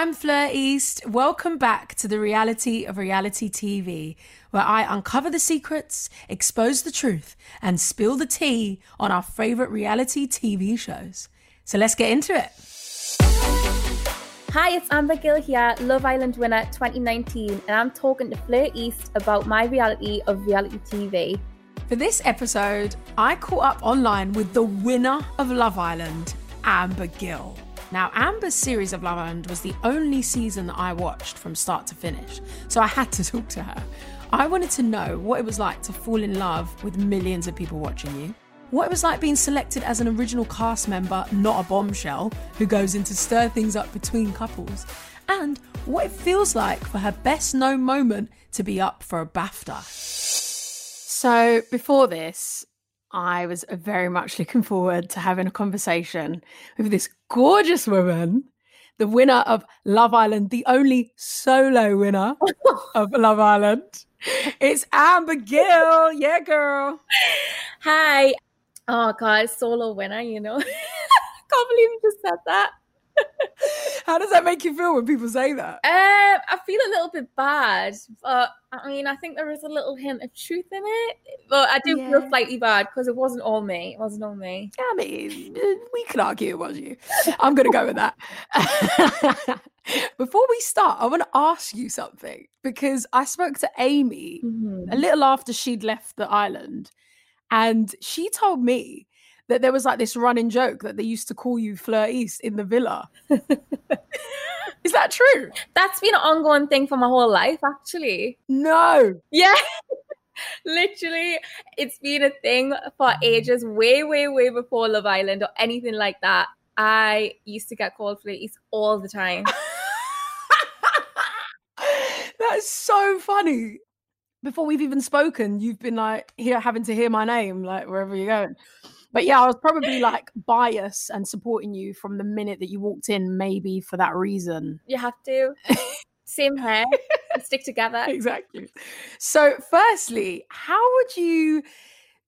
I'm Fleur East. Welcome back to the reality of reality TV, where I uncover the secrets, expose the truth, and spill the tea on our favourite reality TV shows. So let's get into it. Hi, it's Amber Gill here, Love Island winner 2019, and I'm talking to Fleur East about my reality of reality TV. For this episode, I caught up online with the winner of Love Island, Amber Gill. Now, Amber's series of Love Island was the only season that I watched from start to finish, so I had to talk to her. I wanted to know what it was like to fall in love with millions of people watching you, what it was like being selected as an original cast member, not a bombshell who goes in to stir things up between couples, and what it feels like for her best known moment to be up for a BAFTA. So, before this, I was very much looking forward to having a conversation with this gorgeous woman, the winner of Love Island, the only solo winner of Love Island. It's Amber Gill. Yeah, girl. Hi. Oh, God, solo winner, you know. Can't believe you just said that. How does that make you feel when people say that? Um, I feel a little bit bad, but I mean, I think there is a little hint of truth in it. But I do Yeah. feel slightly bad because it wasn't all me. It wasn't all me. Yeah, I mean, we could argue it was you. I'm going to go with that. Before we start, I want to ask you something because I spoke to Amy a little after she'd left the island, and she told me that there was like this running joke that they used to call you Fleur East in the villa. Is that true? That's been an ongoing thing for my whole life, actually. No. Yeah. Literally, it's been a thing for ages, way, way, way before Love Island or anything like that. I used to get called Fleur East all the time. That's so funny. Before we've even spoken, you've been like here having to hear my name, like wherever you're going. But yeah, I was probably like biased and supporting you from the minute that you walked in, maybe for that reason. You have to. Same hair, stick together. Exactly. So, firstly, how would you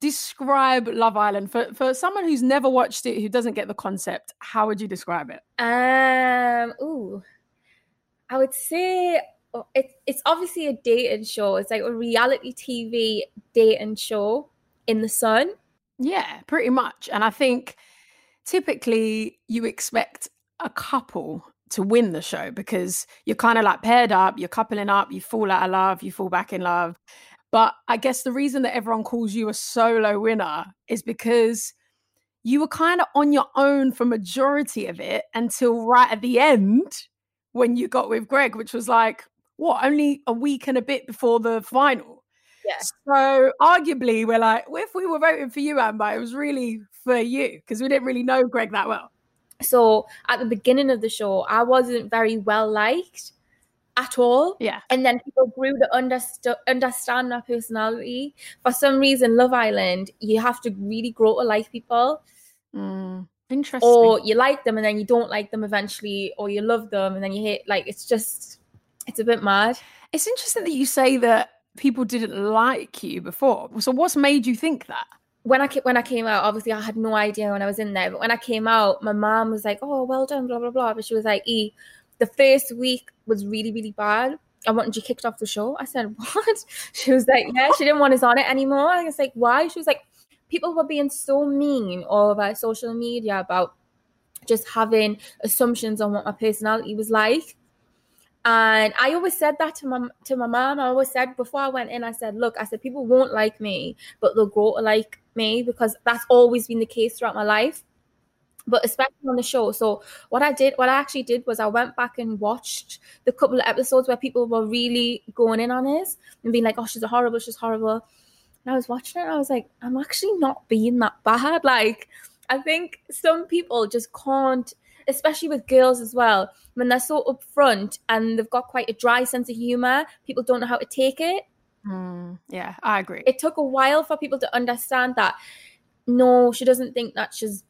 describe Love Island for for someone who's never watched it, who doesn't get the concept? How would you describe it? Um, ooh, I would say oh, it, it's obviously a dating show. It's like a reality TV dating show in the sun. Yeah, pretty much. And I think typically you expect a couple to win the show because you're kind of like paired up, you're coupling up, you fall out of love, you fall back in love. But I guess the reason that everyone calls you a solo winner is because you were kind of on your own for majority of it until right at the end when you got with Greg, which was like what only a week and a bit before the final. Yeah. So arguably, we're like, well, if we were voting for you, Amber, it was really for you because we didn't really know Greg that well. So at the beginning of the show, I wasn't very well liked at all. Yeah. And then people grew to underst- understand my personality. For some reason, Love Island, you have to really grow to like people. Mm, interesting. or you like them and then you don't like them eventually, or you love them and then you hate. Like it's just, it's a bit mad. it's interesting that you say that people didn't like you before. So what's made you think that? When I when I came out, obviously I had no idea when I was in there. But when I came out, my mom was like, "Oh, well done," blah blah blah. But she was like, "E, the first week was really really bad. I wanted you kicked off the show." I said, "What?" She was like, "Yeah." She didn't want us on it anymore. I was like, "Why?" She was like, "People were being so mean over social media about." just having assumptions on what my personality was like. And I always said that to my to my mom. I always said before I went in, I said, "Look, I said people won't like me, but they'll grow to like me because that's always been the case throughout my life." But especially on the show. So what I did, what I actually did was I went back and watched the couple of episodes where people were really going in on this and being like, "Oh, she's horrible, she's horrible." And I was watching it, I was like, "I'm actually not being that bad." Like, I think some people just can't especially with girls as well, when they're so upfront and they've got quite a dry sense of humor, people don't know how to take it. Mm, yeah, I agree. It took a while for people to understand that no, she doesn't think that she's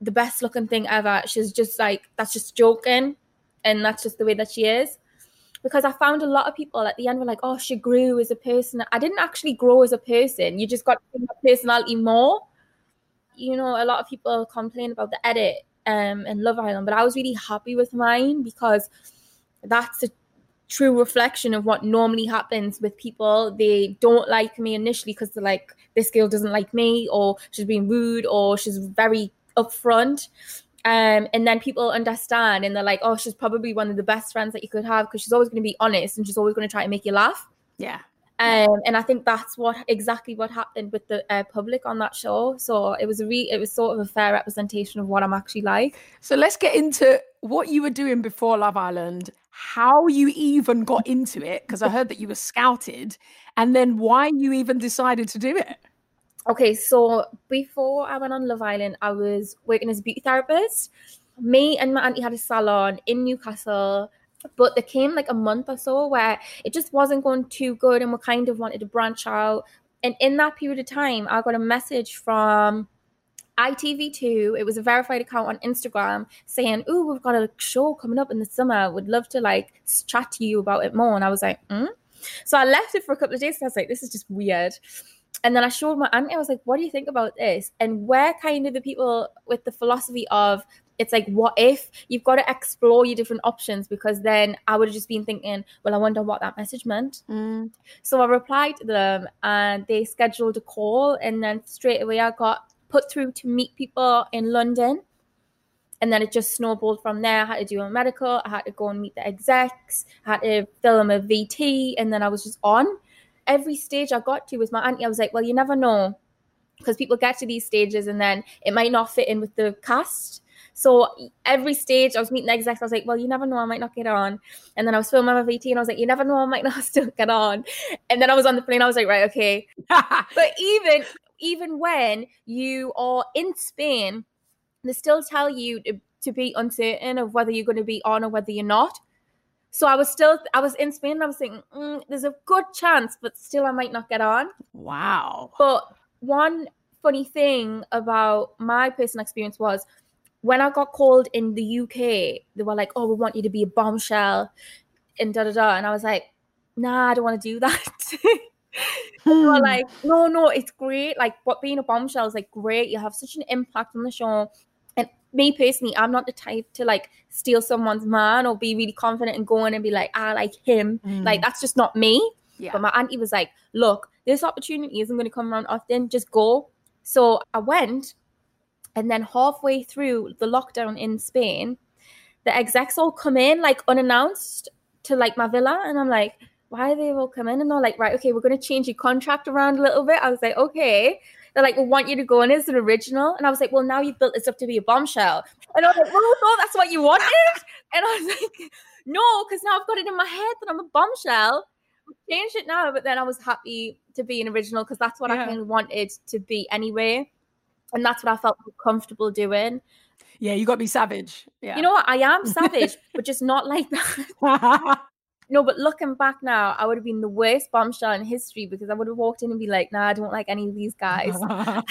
the best looking thing ever. She's just like, that's just joking. And that's just the way that she is. Because I found a lot of people at the end were like, oh, she grew as a person. I didn't actually grow as a person. You just got my personality more. You know, a lot of people complain about the edit um, in Love Island, but I was really happy with mine because that's a true reflection of what normally happens with people. They don't like me initially because they're like, this girl doesn't like me, or she's being rude, or she's very upfront. Um, and then people understand and they're like, oh, she's probably one of the best friends that you could have because she's always going to be honest and she's always going to try to make you laugh. Yeah. Um, and I think that's what exactly what happened with the uh, public on that show. So it was a re- it was sort of a fair representation of what I'm actually like. So let's get into what you were doing before Love Island, how you even got into it, because I heard that you were scouted, and then why you even decided to do it. Okay, so before I went on Love Island, I was working as a beauty therapist. Me and my auntie had a salon in Newcastle, but there came like a month or so where it just wasn't going too good and we kind of wanted to branch out. And in that period of time, I got a message from ITV2. It was a verified account on Instagram saying, Oh, we've got a show coming up in the summer. Would love to like chat to you about it more. And I was like, mm? So I left it for a couple of days. I was like, This is just weird. And then I showed my auntie, I was like, what do you think about this? And we're kind of the people with the philosophy of it's like, what if you've got to explore your different options? Because then I would have just been thinking, well, I wonder what that message meant. Mm. So I replied to them and they scheduled a call. And then straight away I got put through to meet people in London. And then it just snowballed from there. I had to do a medical, I had to go and meet the execs, I had to film a VT, and then I was just on every stage I got to with my auntie, I was like, well, you never know. Because people get to these stages and then it might not fit in with the cast. So every stage I was meeting the execs, I was like, well, you never know, I might not get on. And then I was filming my VT and I was like, you never know, I might not still get on. And then I was on the plane, I was like, right, okay. but even even when you are in Spain, they still tell you to, to be uncertain of whether you're going to be on or whether you're not. So I was still, I was in Spain and I was thinking, mm, there's a good chance, but still I might not get on. Wow. But one funny thing about my personal experience was when I got called in the UK, they were like, oh, we want you to be a bombshell and da da da. And I was like, nah, I don't want to do that. they were Hmm. like, no, no, it's great. Like, what being a bombshell is like great. You have such an impact on the show. And me personally, I'm not the type to like steal someone's man or be really confident and go in and be like, I like him. Mm. Like, that's just not me. Yeah. But my auntie was like, look, this opportunity isn't going to come around often. Just go. So I went. And then halfway through the lockdown in Spain, the execs all come in like unannounced to like my villa. And I'm like, why are they all come in? And they're like, right, okay, we're going to change your contract around a little bit. I was like, okay. They're like, we want you to go in as an original. And I was like, well, now you've built this up to be a bombshell. And I was like, well, no, that's what you wanted. And I was like, no, because now I've got it in my head that I'm a bombshell. Changed it now, but then I was happy to be an original because that's what Yeah. I kind of wanted to be anyway. And that's what I felt comfortable doing. Yeah, you got to be savage. Yeah. You know what? I am savage, but just not like that. No, but looking back now, I would have been the worst bombshell in history because I would have walked in and be like, nah, I don't like any of these guys.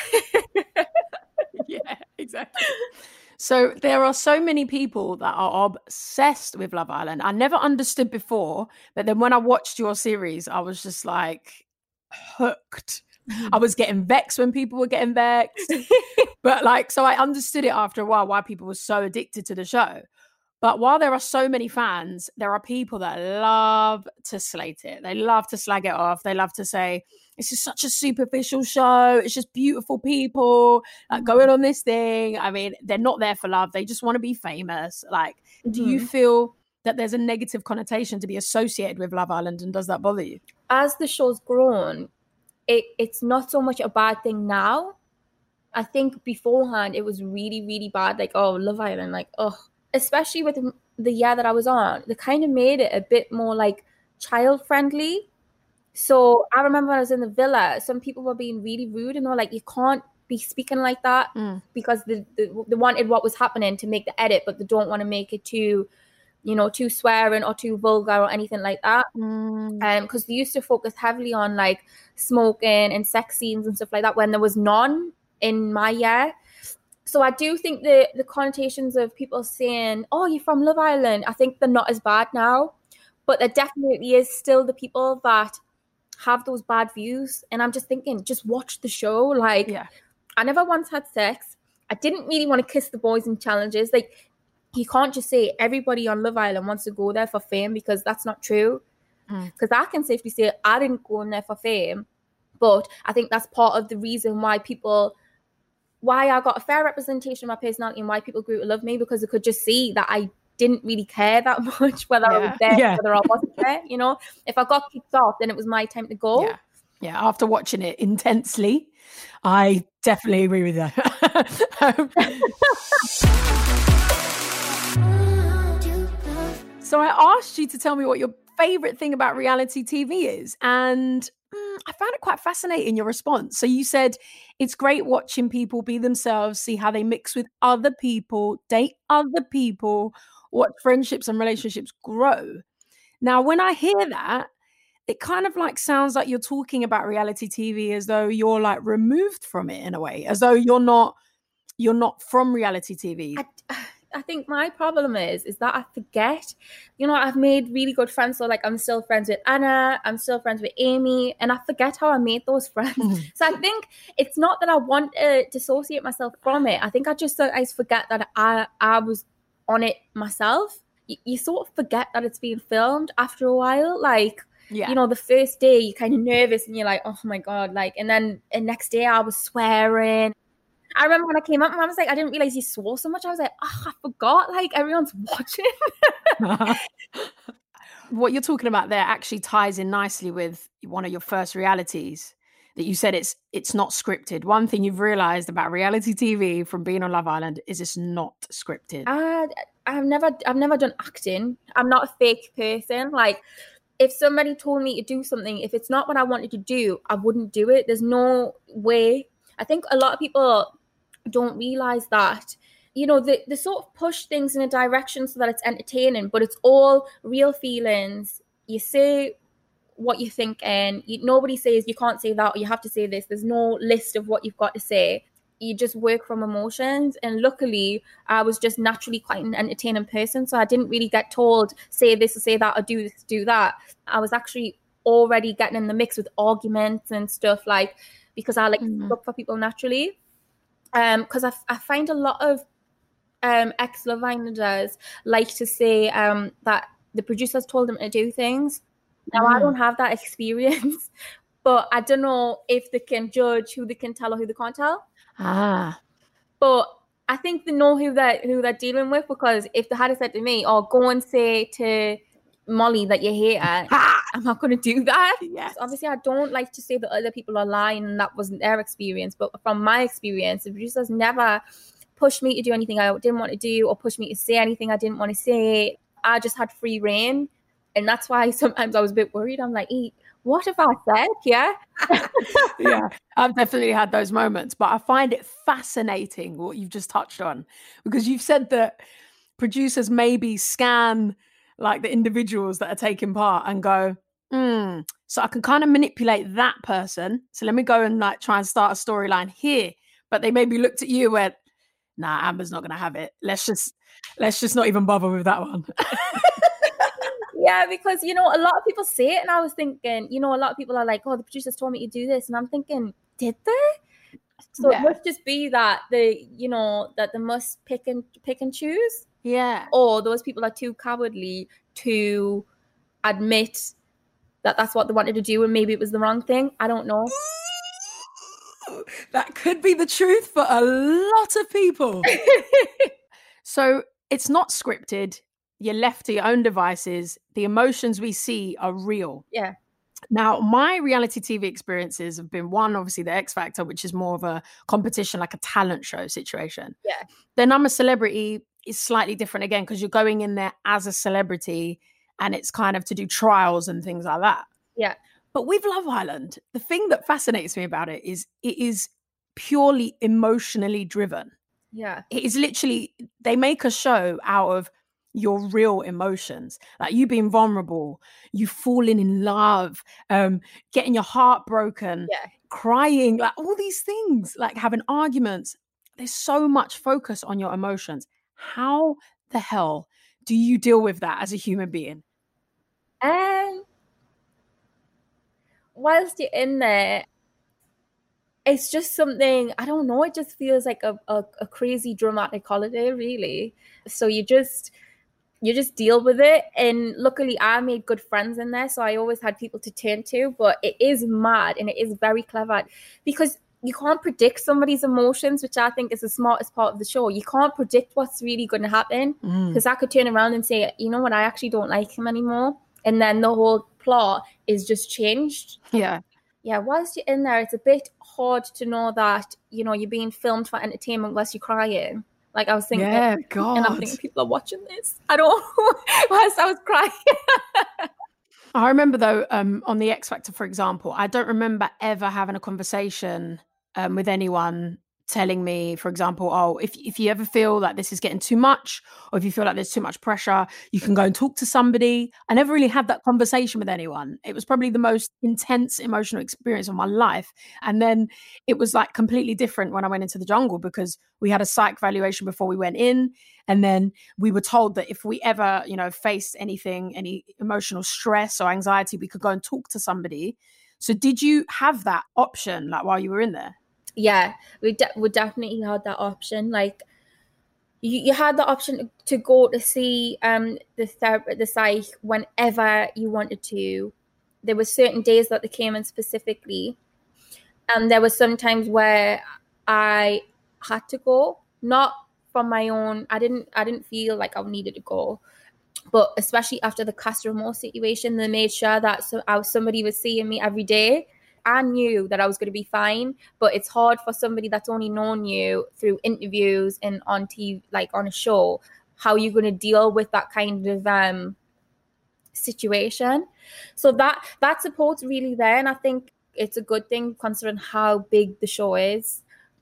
yeah, exactly. So there are so many people that are obsessed with Love Island. I never understood before, but then when I watched your series, I was just like hooked. I was getting vexed when people were getting vexed. but like, so I understood it after a while why people were so addicted to the show. But while there are so many fans, there are people that love to slate it. They love to slag it off. They love to say, it's just such a superficial show. It's just beautiful people like, going on this thing. I mean, they're not there for love. They just want to be famous. Like, do you Mhm. feel that there's a negative connotation to be associated with Love Island? And does that bother you? As the show's grown, it, it's not so much a bad thing now. I think beforehand it was really, really bad. Like, oh, Love Island, like, oh, especially with the year that I was on, they kind of made it a bit more like child friendly. So I remember when I was in the villa, some people were being really rude and they were like, you can't be speaking like that Mm. because they, they, they wanted what was happening to make the edit, but they don't want to make it too, you know, too swearing or too vulgar or anything like that. Um, because they used to focus heavily on like smoking and sex scenes and stuff like that when there was none in my year. So I do think the the connotations of people saying, "Oh, you're from Love Island," I think they're not as bad now, but there definitely is still the people that have those bad views. And I'm just thinking, just watch the show. Like, Yeah. I never once had sex. I didn't really want to kiss the boys in challenges. Like, you can't just say everybody on Love Island wants to go there for fame because that's not true. Because mm. I can safely say I didn't go in there for fame, but I think that's part of the reason why people, why I got a fair representation of my personality and why people grew to love me because they could just see that I didn't really care that much whether yeah. I was there, yeah. whether I wasn't there. You know, if I got kicked off, then it was my time to go. Yeah. Yeah, after watching it intensely, I definitely agree with that. so I asked you to tell me what your favorite thing about reality TV is, and mm, I found it quite fascinating your response. So you said it's great watching people be themselves, see how they mix with other people, date other people, watch friendships and relationships grow. Now, when I hear that, it kind of like sounds like you're talking about reality TV as though you're like removed from it in a way, as though you're not you're not from reality TV. I, I think my problem is is that I forget. You know, I've made really good friends. So like I'm still friends with Anna, I'm still friends with Amy, and I forget how I made those friends. Mm. so I think it's not that I want to dissociate myself from it. I think I just I forget that I I was on it myself. You, you sort of forget that it's being filmed after a while. Like yeah. you know, the first day you're kind of nervous and you're like, oh my God, like, and then the next day I was swearing. I remember when I came up and I was like, I didn't realize you swore so much. I was like, oh, I forgot, like, everyone's watching. what you're talking about there actually ties in nicely with one of your first realities that you said it's it's not scripted. One thing you've realized about reality TV from being on Love Island is it's not scripted. Uh, I've never I've never done acting. I'm not a fake person. Like if somebody told me to do something, if it's not what I wanted to do, I wouldn't do it. There's no way. I think a lot of people don't realize that. You know, they, they sort of push things in a direction so that it's entertaining, but it's all real feelings. You say what you think, and you, nobody says you can't say that or you have to say this. There's no list of what you've got to say you just work from emotions. And luckily, I was just naturally quite an entertaining person. So I didn't really get told, say this or say that or do this, do that. I was actually already getting in the mix with arguments and stuff like because I like mm-hmm. look for people naturally. Um, because I, I find a lot of um ex Love Islanders like to say um that the producers told them to do things. Now mm. I don't have that experience, but I don't know if they can judge who they can tell or who they can't tell. Ah. But I think they know who that who they're dealing with because if they had said to me, "Oh, go and say to Molly that you hate her," I'm not going to do that. Yes. Obviously, I don't like to say that other people are lying and that wasn't their experience. But from my experience, the producers never pushed me to do anything I didn't want to do or pushed me to say anything I didn't want to say. I just had free rein. And that's why sometimes I was a bit worried. I'm like, what have I said? Yeah. yeah, I've definitely had those moments, but I find it fascinating what you've just touched on because you've said that producers maybe scan like the individuals that are taking part and go, hmm, so I can kind of manipulate that person. So let me go and like try and start a storyline here. But they maybe looked at you and went, nah, Amber's not gonna have it. Let's just let's just not even bother with that one. yeah, because you know, a lot of people say it, and I was thinking, you know, a lot of people are like, "Oh, the producers told me to do this," and I'm thinking, did they? So yeah. it must just be that they, you know, that they must pick and pick and choose. Yeah. Or those people are too cowardly to admit that that's what they wanted to do, and maybe it was the wrong thing. I don't know. that could be the truth for a lot of people. so it's not scripted you're left to your own devices. The emotions we see are real. Yeah. Now, my reality TV experiences have been one, obviously, the X Factor, which is more of a competition, like a talent show situation. Yeah. Then I'm a celebrity is slightly different again because you're going in there as a celebrity and it's kind of to do trials and things like that. Yeah. But with Love Island, the thing that fascinates me about it is it is purely emotionally driven. Yeah. It is literally, they make a show out of your real emotions like you being vulnerable you falling in love um getting your heart broken yeah. crying like all these things like having arguments there's so much focus on your emotions how the hell do you deal with that as a human being um whilst you're in there it's just something I don't know. It just feels like a, a, a crazy dramatic holiday, really. So you just you just deal with it. And luckily, I made good friends in there, so I always had people to turn to. But it is mad and it is very clever because you can't predict somebody's emotions, which I think is the smartest part of the show. You can't predict what's really going to happen because mm. I could turn around and say, you know what, I actually don't like him anymore, and then the whole plot is just changed. Yeah yeah, whilst you're in there, it's a bit hard to know that you know you're being filmed for entertainment whilst you're crying. Like I was thinking, yeah, God, and I'm thinking people are watching this. I don't whilst I was crying. I remember though, um, on the X Factor, for example, I don't remember ever having a conversation um, with anyone telling me, for example, oh, if, if you ever feel like this is getting too much, or if you feel like there's too much pressure, you can go and talk to somebody. I never really had that conversation with anyone. It was probably the most intense emotional experience of my life. And then it was like completely different when I went into the jungle because we had a psych valuation before we went in. And then we were told that if we ever, you know, faced anything, any emotional stress or anxiety, we could go and talk to somebody. So did you have that option like while you were in there? Yeah, we de- we definitely had that option. Like you, you had the option to go to see um the ther- the psych whenever you wanted to. There were certain days that they came in specifically, and there was sometimes where I had to go, not from my own. I didn't I didn't feel like I needed to go, but especially after the Amor situation, they made sure that so, I, somebody was seeing me every day I knew that I was going to be fine, but it's hard for somebody that's only known you through interviews and on TV, like on a show, how you're going to deal with that kind of um, situation. So that that support's really there, and I think it's a good thing considering how big the show is,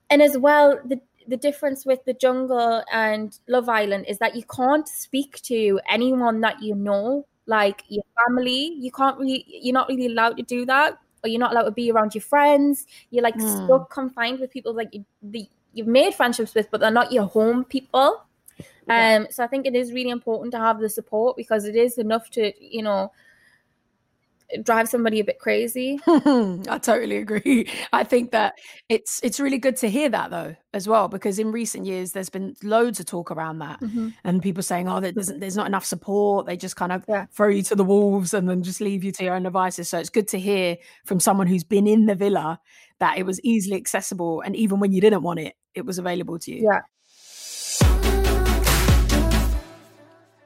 and as well the the difference with the jungle and Love Island is that you can't speak to anyone that you know, like your family. You can't really, you're not really allowed to do that or you're not allowed to be around your friends. You're like mm. stuck confined with people like you, the, you've made friendships with, but they're not your home people. Yeah. Um, so I think it is really important to have the support because it is enough to, you know, drive somebody a bit crazy. I totally agree. I think that it's it's really good to hear that though as well because in recent years there's been loads of talk around that mm-hmm. and people saying oh there doesn't there's not enough support they just kind of yeah. throw you to the wolves and then just leave you to your own devices so it's good to hear from someone who's been in the villa that it was easily accessible and even when you didn't want it it was available to you. Yeah.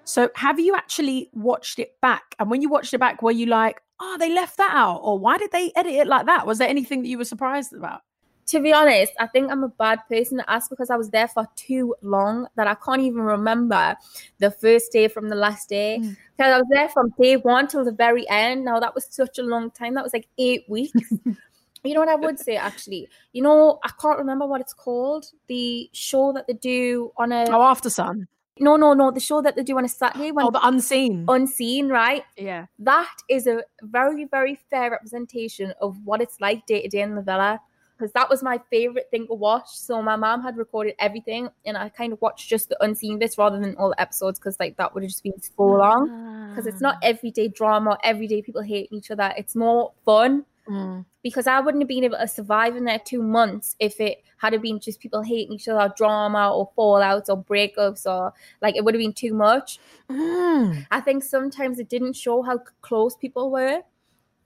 So, have you actually watched it back? And when you watched it back, were you like, oh, they left that out? Or why did they edit it like that? Was there anything that you were surprised about? To be honest, I think I'm a bad person to ask because I was there for too long that I can't even remember the first day from the last day. Because mm. I was there from day one till the very end. Now, that was such a long time. That was like eight weeks. you know what I would say actually? You know, I can't remember what it's called. The show that they do on a. Oh, Aftersun. No, no, no. The show that they do on a Saturday. When oh, the Unseen. Unseen, right? Yeah. That is a very, very fair representation of what it's like day to day in the villa. Because that was my favorite thing to watch. So my mom had recorded everything, and I kind of watched just the unseen bits rather than all the episodes, because like that would have just been so long. Because it's not ah. everyday drama, everyday people hating each other. It's more fun Mm. Because I wouldn't have been able to survive in there two months if it had been just people hating each other, drama or fallouts or breakups, or like it would have been too much. Mm. I think sometimes it didn't show how close people were,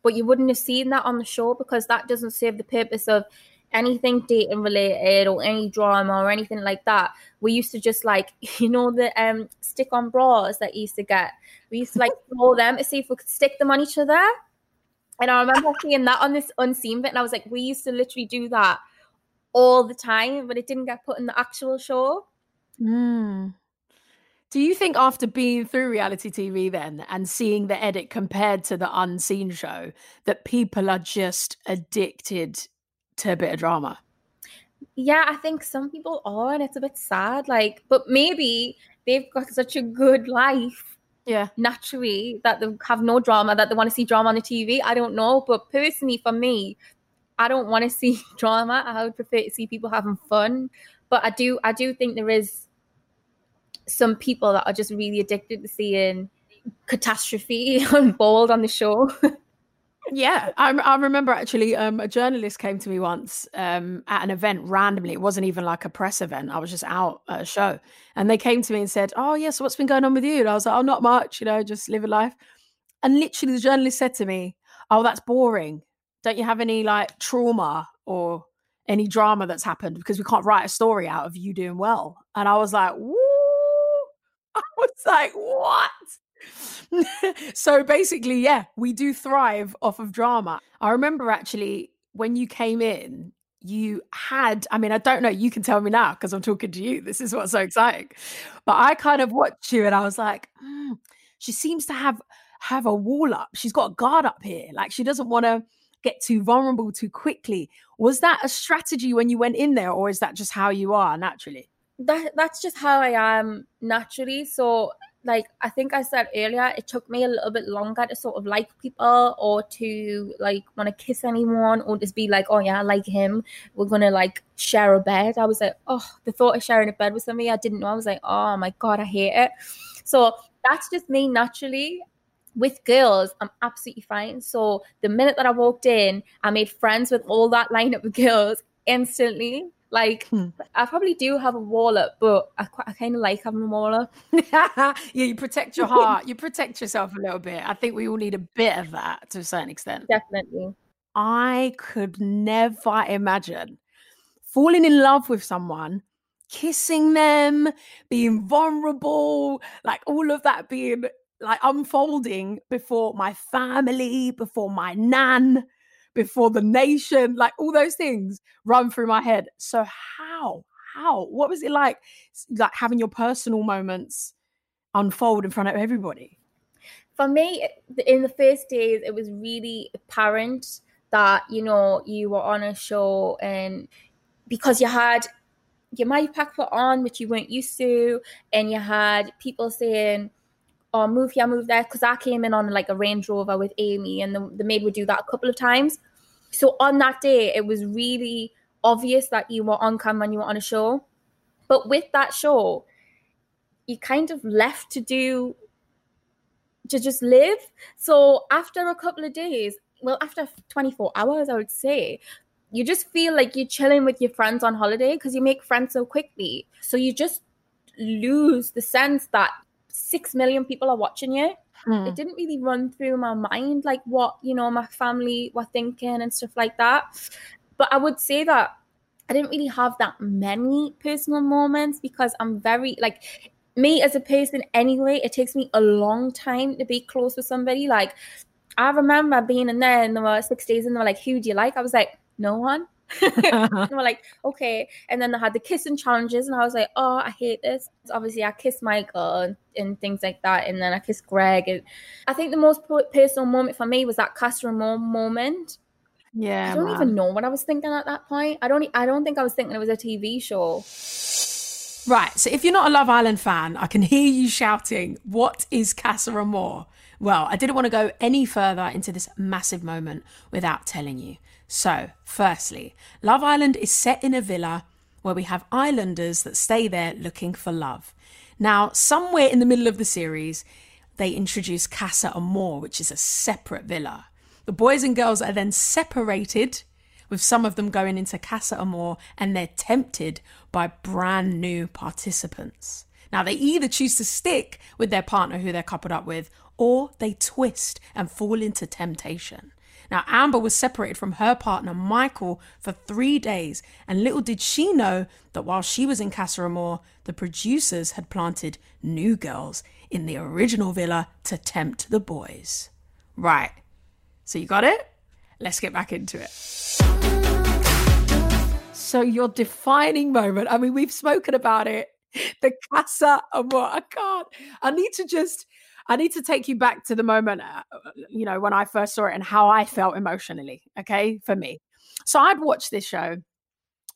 but you wouldn't have seen that on the show because that doesn't serve the purpose of anything dating related or any drama or anything like that. We used to just like, you know, the um stick on bras that used to get. We used to like throw them to see if we could stick them on each other. And I remember seeing that on this unseen bit, and I was like, we used to literally do that all the time, but it didn't get put in the actual show. Mm. Do you think after being through reality TV then and seeing the edit compared to the unseen show that people are just addicted to a bit of drama? Yeah, I think some people are, and it's a bit sad. Like, but maybe they've got such a good life yeah. naturally that they have no drama that they want to see drama on the tv i don't know but personally for me i don't want to see drama. I would prefer to see people having fun. But i do i do think there is some people that are just really addicted to seeing catastrophe unfold on the show yeah, I, I remember actually um, a journalist came to me once um, at an event randomly. It wasn't even like a press event. I was just out at a show. And they came to me and said, Oh, yes, yeah, so what's been going on with you? And I was like, Oh, not much, you know, just living life. And literally the journalist said to me, Oh, that's boring. Don't you have any like trauma or any drama that's happened? Because we can't write a story out of you doing well. And I was like, Woo! I was like, What? so basically, yeah, we do thrive off of drama. I remember actually when you came in, you had, I mean, I don't know, you can tell me now because I'm talking to you. This is what's so exciting. But I kind of watched you and I was like, mm, she seems to have have a wall up. She's got a guard up here. Like she doesn't want to get too vulnerable too quickly. Was that a strategy when you went in there, or is that just how you are naturally? That that's just how I am naturally. So like I think I said earlier, it took me a little bit longer to sort of like people or to like want to kiss anyone or just be like, oh yeah, I like him. We're gonna like share a bed. I was like, oh, the thought of sharing a bed with somebody I didn't know. I was like, oh my god, I hate it. So that's just me naturally. With girls, I'm absolutely fine. So the minute that I walked in, I made friends with all that lineup of girls instantly like hmm. I probably do have a wallet, but I, I kind of like having a wallet. yeah, you protect your heart. you protect yourself a little bit. I think we all need a bit of that to a certain extent. Definitely. I could never imagine falling in love with someone, kissing them, being vulnerable, like all of that being like unfolding before my family, before my nan before the nation, like all those things run through my head. So how? How? What was it like like having your personal moments unfold in front of everybody? For me, in the first days, it was really apparent that, you know, you were on a show and because you had your mic pack put on, which you weren't used to, and you had people saying, oh, move here, move there. Because I came in on like a Range Rover with Amy, and the, the maid would do that a couple of times. So on that day, it was really obvious that you were on camera and you were on a show. But with that show, you kind of left to do to just live. So after a couple of days, well, after 24 hours, I would say, you just feel like you're chilling with your friends on holiday because you make friends so quickly. So you just lose the sense that six million people are watching you. Mm. It didn't really run through my mind like what, you know, my family were thinking and stuff like that. But I would say that I didn't really have that many personal moments because I'm very like me as a person anyway, it takes me a long time to be close with somebody. Like I remember being in there and there were six days and they were like, Who do you like? I was like, No one. and we're like, okay. And then I had the kissing challenges, and I was like, oh, I hate this. So obviously, I kissed Michael and, and, things like that, and then I kissed Greg. And I think the most personal moment for me was that Amor moment. Yeah, I don't man. even know what I was thinking at that point. I don't. I don't think I was thinking it was a TV show. Right. So if you're not a Love Island fan, I can hear you shouting, "What is Casa Amor?" Well, I didn't want to go any further into this massive moment without telling you. So, firstly, Love Island is set in a villa where we have islanders that stay there looking for love. Now, somewhere in the middle of the series, they introduce Casa Amor, which is a separate villa. The boys and girls are then separated, with some of them going into Casa Amor, and they're tempted by brand new participants. Now, they either choose to stick with their partner who they're coupled up with, or they twist and fall into temptation. Now, Amber was separated from her partner, Michael, for three days, and little did she know that while she was in Casa Amor, the producers had planted new girls in the original villa to tempt the boys. Right. So you got it? Let's get back into it. So, your defining moment, I mean, we've spoken about it. The Casa Amor. I can't. I need to just I need to take you back to the moment, uh, you know, when I first saw it and how I felt emotionally. Okay, for me. So I'd watched this show.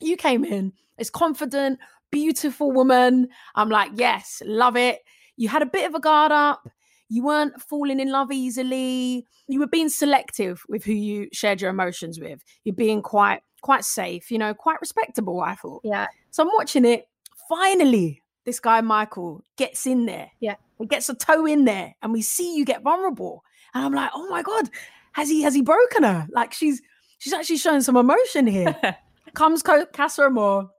You came in as confident, beautiful woman. I'm like, yes, love it. You had a bit of a guard up. You weren't falling in love easily. You were being selective with who you shared your emotions with. You're being quite, quite safe, you know, quite respectable, I thought. Yeah. So I'm watching it. Finally, this guy Michael gets in there. Yeah. He gets a toe in there and we see you get vulnerable. And I'm like, oh my God, has he has he broken her? Like she's she's actually showing some emotion here. Comes Casa Amor.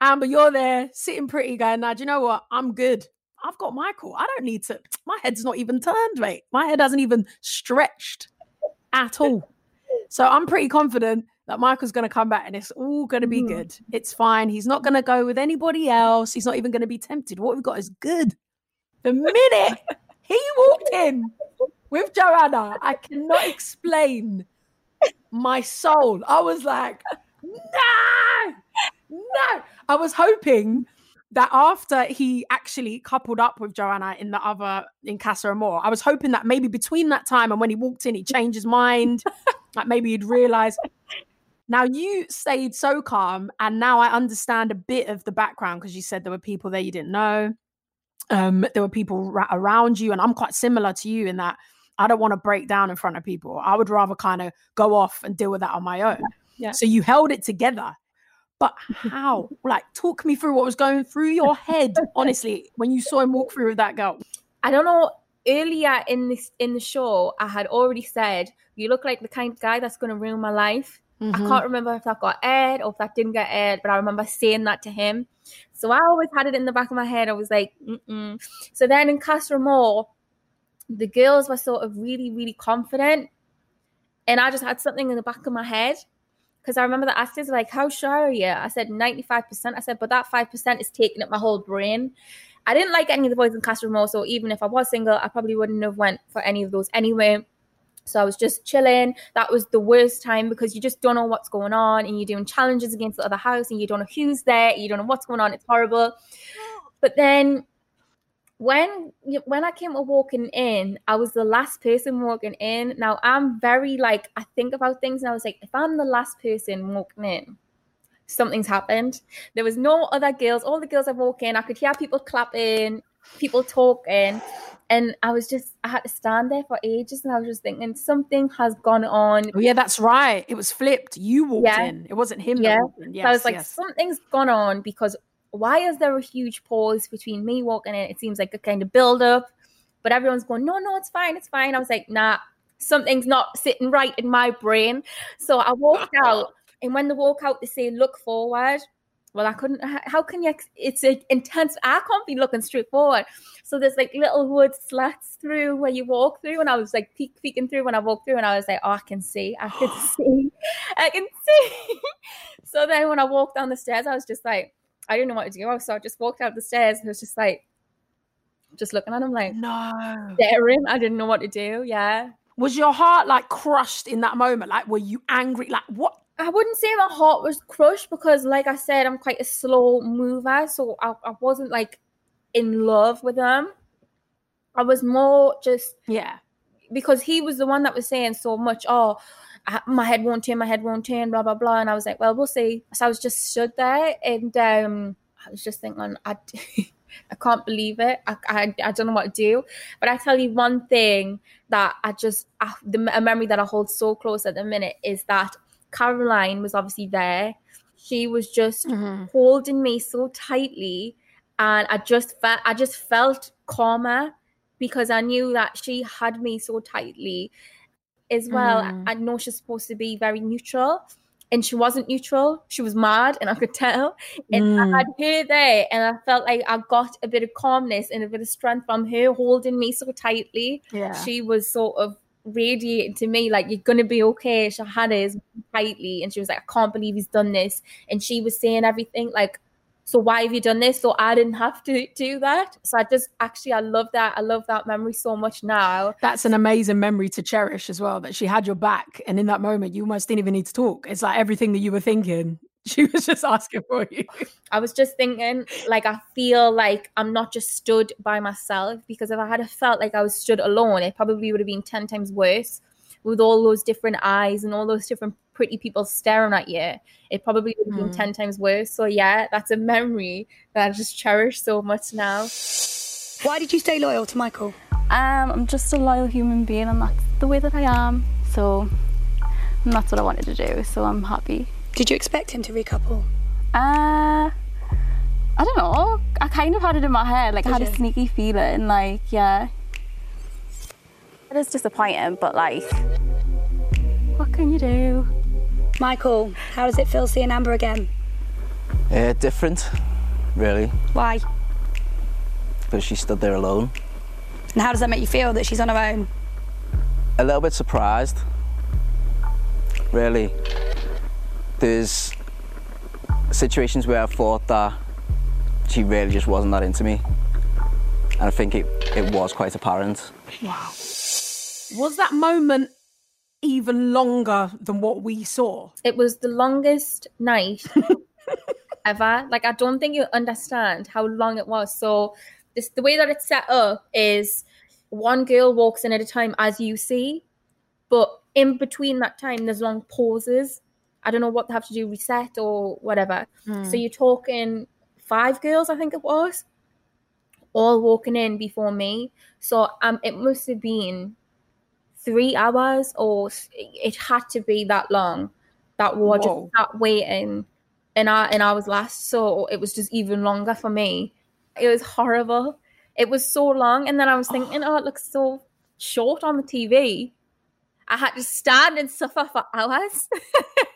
Amber, you're there sitting pretty, going, now, do you know what? I'm good. I've got Michael. I don't need to. My head's not even turned, mate. My head hasn't even stretched at all. So I'm pretty confident that Michael's going to come back and it's all going to be mm. good. It's fine. He's not going to go with anybody else. He's not even going to be tempted. What we've got is good. The minute he walked in with Joanna, I cannot explain my soul. I was like, no, no. I was hoping that after he actually coupled up with Joanna in the other in Casa Amor, I was hoping that maybe between that time and when he walked in, he changed his mind. like maybe he'd realize. Now you stayed so calm, and now I understand a bit of the background because you said there were people there you didn't know. Um, there were people ra- around you, and I'm quite similar to you in that I don't want to break down in front of people. I would rather kind of go off and deal with that on my own. Yeah. So you held it together but how? like, talk me through what was going through your head, honestly, when you saw him walk through with that girl. I don't know. Earlier in this in the show, I had already said, "You look like the kind of guy that's going to ruin my life." Mm-hmm. I can't remember if that got aired or if that didn't get aired, but I remember saying that to him. So I always had it in the back of my head. I was like, Mm-mm. so then in Casa Amor, the girls were sort of really, really confident, and I just had something in the back of my head because I remember the asked like, "How sure are you?" I said ninety five percent. I said, but that five percent is taking up my whole brain. I didn't like any of the boys in Casa Amor, so even if I was single, I probably wouldn't have went for any of those anyway. So I was just chilling. That was the worst time because you just don't know what's going on, and you're doing challenges against the other house, and you don't know who's there, you don't know what's going on. It's horrible. But then when when I came to walking in, I was the last person walking in. Now I'm very like I think about things, and I was like, if I'm the last person walking in, something's happened. There was no other girls. All the girls I walk in, I could hear people clapping, people talking, and I was just I had to stand there for ages, and I was just thinking something has gone on. Oh, yeah, that's right. It was flipped. You walked yeah. in. It wasn't him. Yeah. Yes, so I was like, yes. something's gone on because why is there a huge pause between me walking in? It seems like a kind of build up, but everyone's going, no, no, it's fine, it's fine. I was like, nah, something's not sitting right in my brain. So I walked out, and when they walk out, they say, look forward. Well, I couldn't. How can you? It's an intense. I can't be looking straight forward. So there's like little wood slats through where you walk through, and I was like peek, peeking through when I walked through, and I was like, oh, I can see, I can see, I can see. so then when I walked down the stairs, I was just like, I didn't know what to do. So I just walked out the stairs and it was just like, just looking at him like, no, staring. I didn't know what to do. Yeah. Was your heart like crushed in that moment? Like, were you angry? Like, what? I wouldn't say my heart was crushed because, like I said, I'm quite a slow mover. So I, I wasn't like in love with him. I was more just, yeah, because he was the one that was saying so much. Oh, my head won't turn, my head won't turn, blah blah blah. And I was like, well, we'll see. So I was just stood there, and um, I was just thinking, I, I can't believe it. I, I, I don't know what to do. But I tell you one thing that I just I, the a memory that I hold so close at the minute is that Caroline was obviously there. She was just mm-hmm. holding me so tightly, and I just felt I just felt calmer because I knew that she had me so tightly as well. Mm. I know she's supposed to be very neutral, and she wasn't neutral. She was mad, and I could tell. And mm. I had her there, and I felt like I got a bit of calmness and a bit of strength from her holding me so tightly. Yeah. She was sort of radiating to me like you're gonna be okay. She had us tightly, and she was like, "I can't believe he's done this," and she was saying everything like so why have you done this? So i didn't have to do that. So i just actually i love that. I love that memory so much now. That's an amazing memory to cherish as well that she had your back and in that moment you almost didn't even need to talk. It's like everything that you were thinking she was just asking for you i was just thinking like i feel like i'm not just stood by myself because if i had felt like i was stood alone it probably would have been 10 times worse with all those different eyes and all those different pretty people staring at you, it probably would have been mm. 10 times worse. So, yeah, that's a memory that I just cherish so much now. Why did you stay loyal to Michael? Um, I'm just a loyal human being, and that's the way that I am. So, that's what I wanted to do. So, I'm happy. Did you expect him to recouple? Uh, I don't know. I kind of had it in my head. Like, Did I had you? a sneaky feeling. Like, yeah. It is disappointing, but like, what can you do? Michael, how does it feel seeing Amber again? Uh, different, really, Why? because she stood there alone. And how does that make you feel that she's on her own? A little bit surprised, really. There's situations where I thought that she really just wasn't that into me. And I think it, it was quite apparent. Wow. Was that moment even longer than what we saw? It was the longest night ever. Like I don't think you understand how long it was. So this the way that it's set up is one girl walks in at a time as you see, but in between that time there's long pauses. I don't know what they have to do, reset or whatever. So you're talking five girls, I think it was, all walking in before me. So um, it must have been three hours, or it had to be that long that we were just Whoa. sat waiting, and I and I was last. So it was just even longer for me. It was horrible. It was so long, and then I was thinking, oh, it looks so short on the TV. I had to stand and suffer for hours.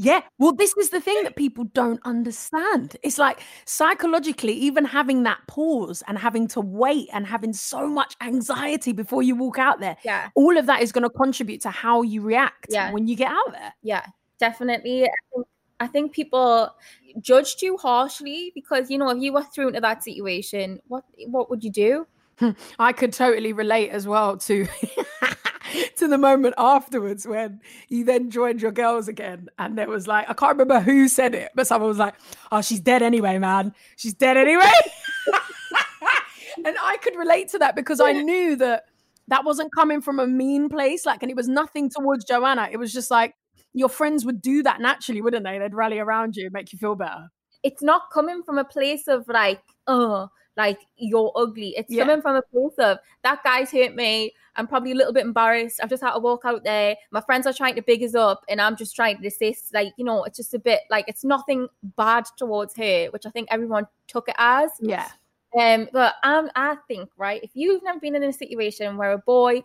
Yeah. Well, this is the thing that people don't understand. It's like psychologically, even having that pause and having to wait and having so much anxiety before you walk out there, yeah. all of that is going to contribute to how you react Yeah. when you get out there. Yeah, definitely. I think, I think people judge too harshly because you know if you were thrown into that situation, what what would you do? Hmm, I could totally relate as well to to the moment afterwards when you then joined your girls again and there was like I can't remember who said it but someone was like oh she's dead anyway man she's dead anyway and I could relate to that because I knew that that wasn't coming from a mean place like and it was nothing towards Joanna it was just like your friends would do that naturally wouldn't they they'd rally around you make you feel better It's not coming from a place of like, oh, like you're ugly. It's Yeah. coming from a place of that guy's hurt me. I'm probably a little bit embarrassed. I've just had to walk out there. My friends are trying to big us up, and I'm just trying to assist. Like, you know, it's just a bit like it's nothing bad towards her, which I think everyone took it as. yeah Um, but um, I think right, if you've never been in a situation where a boy,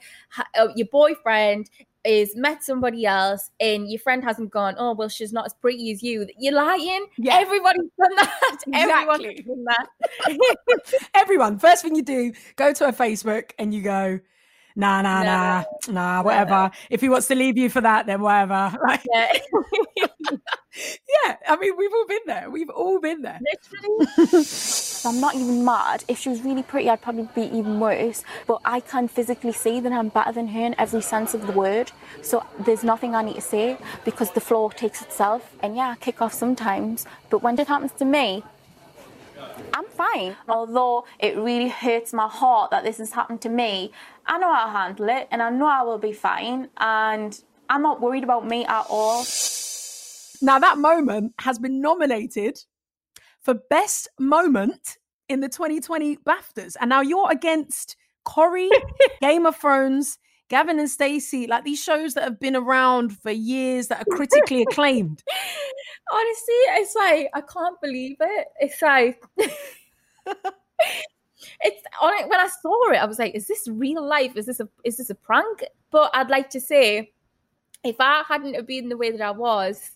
uh, your boyfriend is met somebody else, and your friend hasn't gone, oh well, she's not as pretty as you. You're lying. Yeah. Everybody's done that. Everyone's Exactly. done that. everyone first thing you do go to her facebook and you go nah nah No. nah nah whatever uh-uh. if he wants to leave you for that then whatever like yeah. yeah i mean we've all been there we've all been there Literally. I'm not even mad. If she was really pretty, I'd probably be even worse. But I can physically see that I'm better than her in every sense of the word. So there's nothing I need to say because the floor takes itself. And yeah, I kick off sometimes. But when it happens to me, I'm fine. Although it really hurts my heart that this has happened to me, I know I'll handle it and I know I will be fine. And I'm not worried about me at all. now that moment has been nominated for best moment in the 2020 baftas and now you're against Corrie game of thrones gavin and stacey like these shows that have been around for years that are critically acclaimed Honestly, it's like I can't believe it. It's like it's on it when I saw it, I was like, is this real life? Is this a is this a prank? But I'd like to say, if I hadn't have been the way that I was,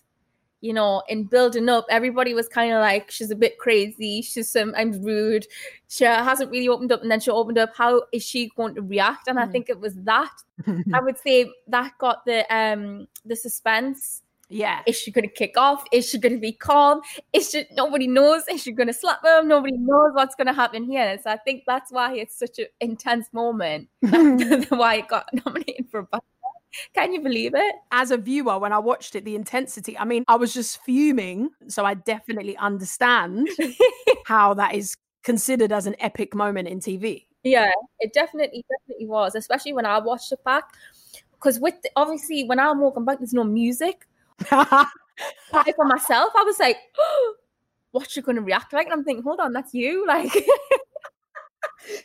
you know, in building up, everybody was kind of like, she's a bit crazy, she's sometimes rude, she hasn't really opened up, and then she opened up. How is she going to react? And I think it was that. I would say that got the um the suspense. Yeah Is she going to kick off? Is she going to be calm? Is she? Nobody knows. Is she going to slap him? Nobody knows what's going to happen here. So I think that's why it's such an intense moment. why it got nominated for a. Can you believe it? as a viewer, when I watched it, the intensity, I mean, I was just fuming. So I definitely understand how that is considered as an epic moment in TV. Yeah, it definitely, definitely was. Especially when I watched it back, because with the, obviously when I'm walking back, there's no music. I for myself, I was like, "What's she going to react like?" And I'm thinking, "Hold on, that's you!" Like,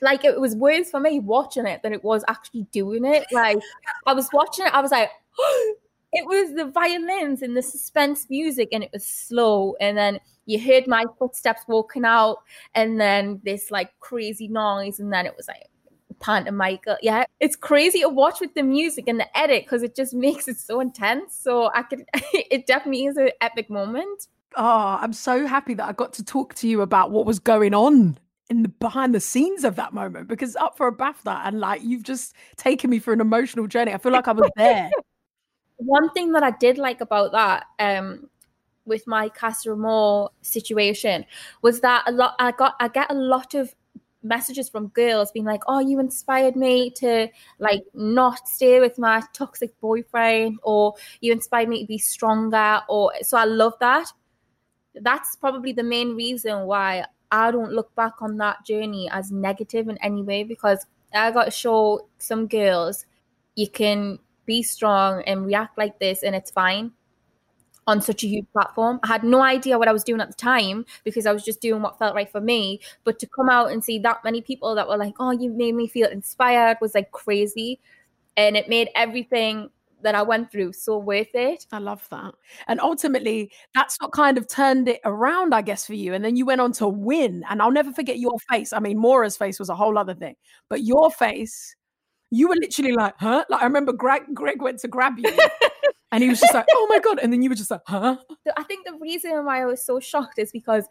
like it was worse for me watching it than it was actually doing it. Like, I was watching it, I was like, it was the violins and the suspense music, and it was slow, and then you heard my footsteps walking out, and then this like crazy noise, and then it was like Panta Michael. Yeah, it's crazy to watch with the music and the edit because it just makes it so intense. So I could, it definitely is an epic moment. Oh, I'm so happy that I got to talk to you about what was going on in the behind the scenes of that moment because up for a BAFTA and like you've just taken me for an emotional journey. I feel like I was there. One thing that I did like about that, um, with my Casa Amor situation was that a lot I got I get a lot of messages from girls being like, "Oh, you inspired me to like not stay with my toxic boyfriend," or "You inspired me to be stronger," or so I love that. That's probably the main reason why I don't look back on that journey as negative in any way because I got to show some girls you can be strong and react like this and it's fine on such a huge platform. I had no idea what I was doing at the time because I was just doing what felt right for me. But to come out and see that many people that were like, oh, you made me feel inspired was like crazy. And it made everything that I went through so worth it. I love that. And ultimately, that's what kind of turned it around, I guess, for you. And then you went on to win. And I'll never forget your face. I mean, Maura's face was a whole other thing, but your face, you were literally like, huh? Like, I remember Greg, Greg went to grab you. and he was just like, oh my God. And then you were just like, huh? I think the reason why I was so shocked is because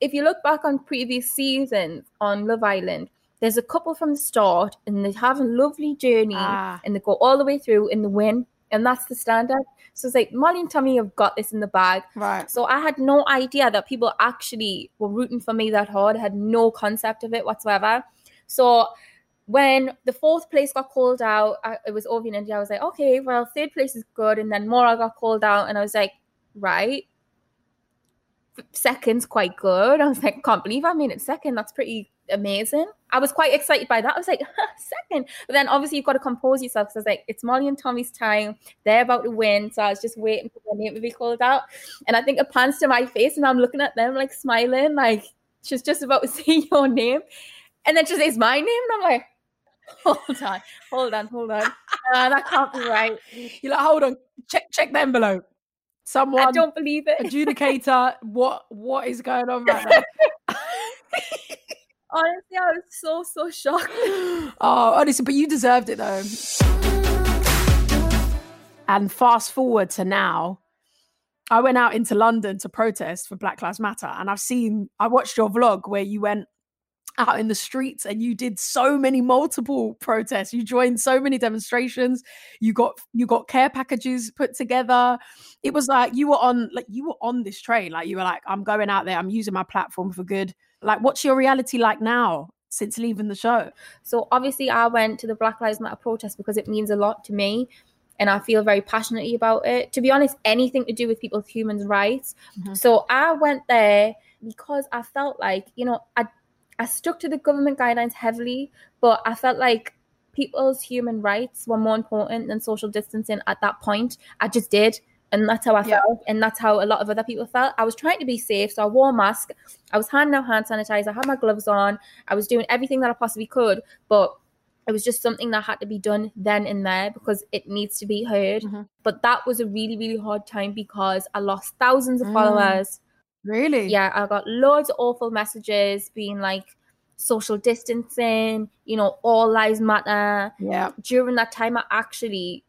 if you look back on previous seasons on Love Island, there's a couple from the start and they have a lovely journey Ah. and they go all the way through in the win. And that's the standard. So it's like Molly and Tommy have got this in the bag. Right. So I had no idea that people actually were rooting for me that hard. I had no concept of it whatsoever. So when the fourth place got called out, I, it was Ovie and India. I was like, okay, well, third place is good. And then Maura got called out, and I was like, right. Second's quite good. I was like, can't believe I made it second. That's pretty amazing. I was quite excited by that. I was like, second. But then obviously you've got to compose yourself. So I was like, it's Molly and Tommy's time. They're about to win. So I was just waiting for their name to be called out. And I think it pans to my face and I'm looking at them like smiling, like she's just about to say your name. And then she says my name. And I'm like, hold on, hold on, hold on. Uh, that can't be right. You're like, hold on, check check the envelope. Someone I don't believe it. adjudicator, what what is going on right now? Honestly, I was so, so shocked. oh, honestly, but you deserved it though. And fast forward to now, I went out into London to protest for Black Lives Matter, and I've seen, I watched your vlog where you went out in the streets and you did so many multiple protests. You joined so many demonstrations. You got you got care packages put together. It was like you were on like you were on this train. Like you were like i'm going out there. I'm using my platform for good. Like what's your reality like now since leaving the show? So obviously, I went to the Black Lives Matter protest because it means a lot to me, and I feel very passionately about it. To be honest, anything to do with people's human rights. Mhm. So I went there because I felt like you know I I stuck to the government guidelines heavily, but I felt like people's human rights were more important than social distancing at that point. I just did. And that's how I Yeah. felt. And that's how a lot of other people felt. I was trying to be safe. So I wore a mask. I was handing out hand sanitizer. I had my gloves on. I was doing everything that I possibly could. But it was just something that had to be done then and there because it needs to be heard. Mhm. But that was a really, really hard time because I lost thousands of Mm. followers. Really Yeah, I got loads of awful messages being like social distancing, you know, all lives matter. yeah During that time, I actually,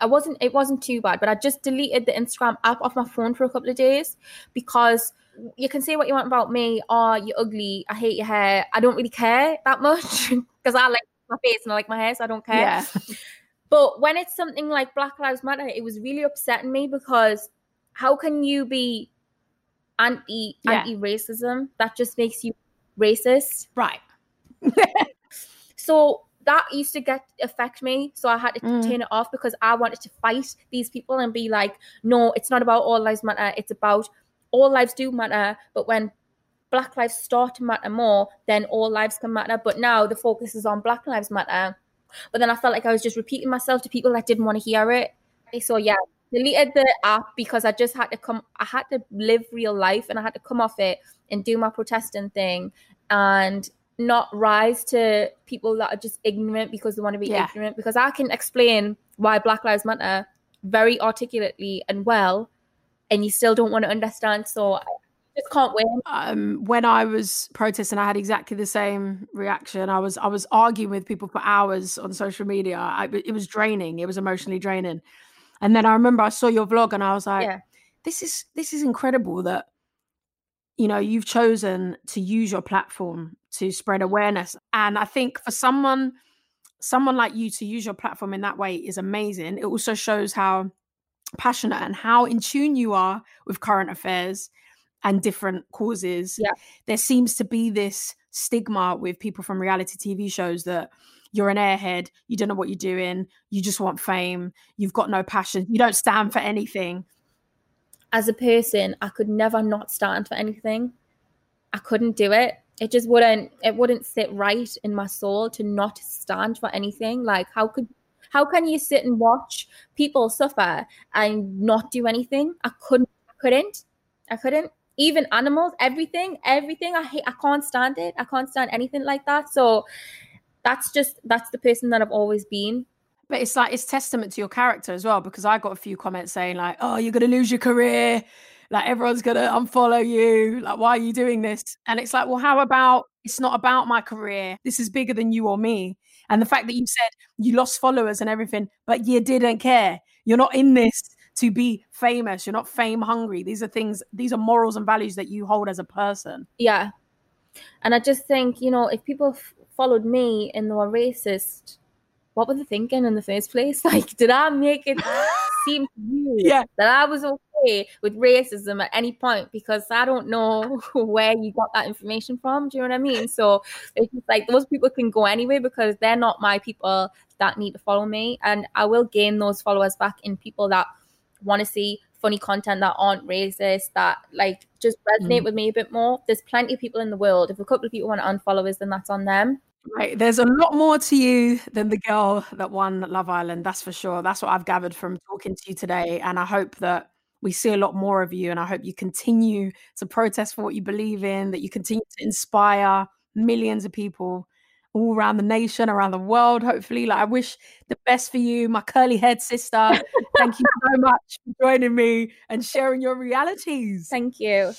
I wasn't, it wasn't too bad, but I just deleted the Instagram app off my phone for a couple of days because you can say what you want about me. Oh, you're ugly. I hate your hair. I don't really care that much because I like my face and I like my hair, so I don't care. yeah But when it's something like Black Lives Matter, it was really upsetting me because how can you be anti Yeah. anti racism? That just makes you racist. right So that used to get affect me. So I had to Mm. turn it off because I wanted to fight these people and be like, no, it's not about all lives matter. It's about all lives do matter. But when Black lives start to matter more, then all lives can matter. But now the focus is on Black Lives Matter. But then I felt like I was just repeating myself to people that didn't want to hear it. So yeah, deleted the app because I just had to come. I had to live real life and I had to come off it and do my protesting thing and not rise to people that are just ignorant because they want to be Yeah. ignorant. Because I can explain why Black Lives Matter very articulately and well, and you still don't want to understand. So I, just can't win. um, when I was protesting, I had exactly the same reaction. I was I was arguing with people for hours on social media. I, it was draining. It was emotionally draining. And then I remember I saw your vlog, and I was like, Yeah. "This is this is incredible that you know you've chosen to use your platform to spread awareness." And I think for someone someone like you to use your platform in that way is amazing. It also shows how passionate and how in tune you are with current affairs and different causes. Yeah. There seems to be this stigma with people from reality TV shows that you're an airhead, you don't know what you're doing, you just want fame, you've got no passion, you don't stand for anything. As a person, I could never not stand for anything. I couldn't do it. It just wouldn't. It wouldn't sit right in my soul to not stand for anything. Like how could how can you sit and watch people suffer and not do anything? I couldn't. I couldn't. I couldn't. Even animals, everything, everything. I hate. I can't stand it. I can't stand anything like that. So that's just that's the person that I've always been. But it's like it's testament to your character as well, because I got a few comments saying like, "Oh, you're gonna lose your career, like everyone's gonna unfollow you. Like, why are you doing this?" And it's like, well, how about it's not about my career. This is bigger than you or me. And the fact that you said you lost followers and everything, but you didn't care. You're not in this to be famous. You're not fame hungry. These are things. These are morals and values that you hold as a person. Yeah. And I just think, you know, if people f- followed me and they were racist, what were they thinking in the first place? Like, did I make it seem to you Yeah. that I was okay with racism at any point? Because I don't know where you got that information from. Do you know what I mean? So it's just like those people can go anyway because they're not my people that need to follow me. And I will gain those followers back in people that want to see funny content that aren't racist, that like just resonate mm. with me a bit more. There's plenty of people in the world. If a couple of people want to unfollow us, then that's on them. Right. There's a lot more to you than the girl that won Love Island. That's for sure. That's what I've gathered from talking to you today. And I hope that we see a lot more of you. And I hope you continue to protest for what you believe in, that you continue to inspire millions of people all around the nation, around the world, hopefully. Like, I wish the best for you, my curly head sister. Thank you so much for joining me and sharing your realities. Thank you.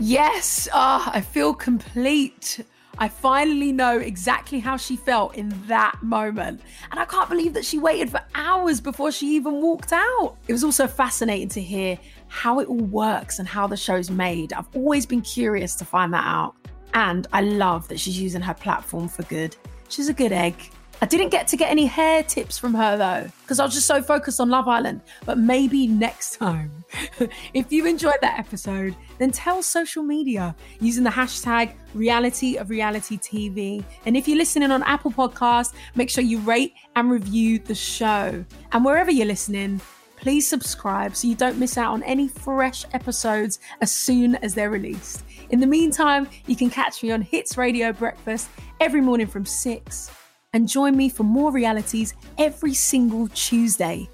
Yes, ah, I feel complete. I finally know exactly how she felt in that moment. And I can't believe that she waited for hours before she even walked out. It was also fascinating to hear how it all works and how the show's made. I've always been curious to find that out. And I love that she's using her platform for good. She's a good egg. I didn't get to get any hair tips from her though, because I was just so focused on Love Island. But maybe next time. if you enjoyed that episode, then tell social media using the hashtag reality of reality TV. And if you're listening on Apple Podcasts, make sure you rate and review the show. And wherever you're listening, please subscribe so you don't miss out on any fresh episodes as soon as they're released. In the meantime, you can catch me on Hits Radio Breakfast every morning from 6 and join me for more realities every single Tuesday.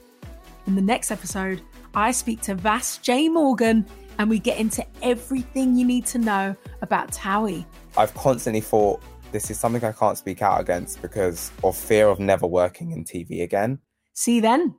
In the next episode, I speak to Vas J. Morgan and we get into everything you need to know about Towie. I've constantly thought this is something I can't speak out against because of fear of never working in TV again. See you then.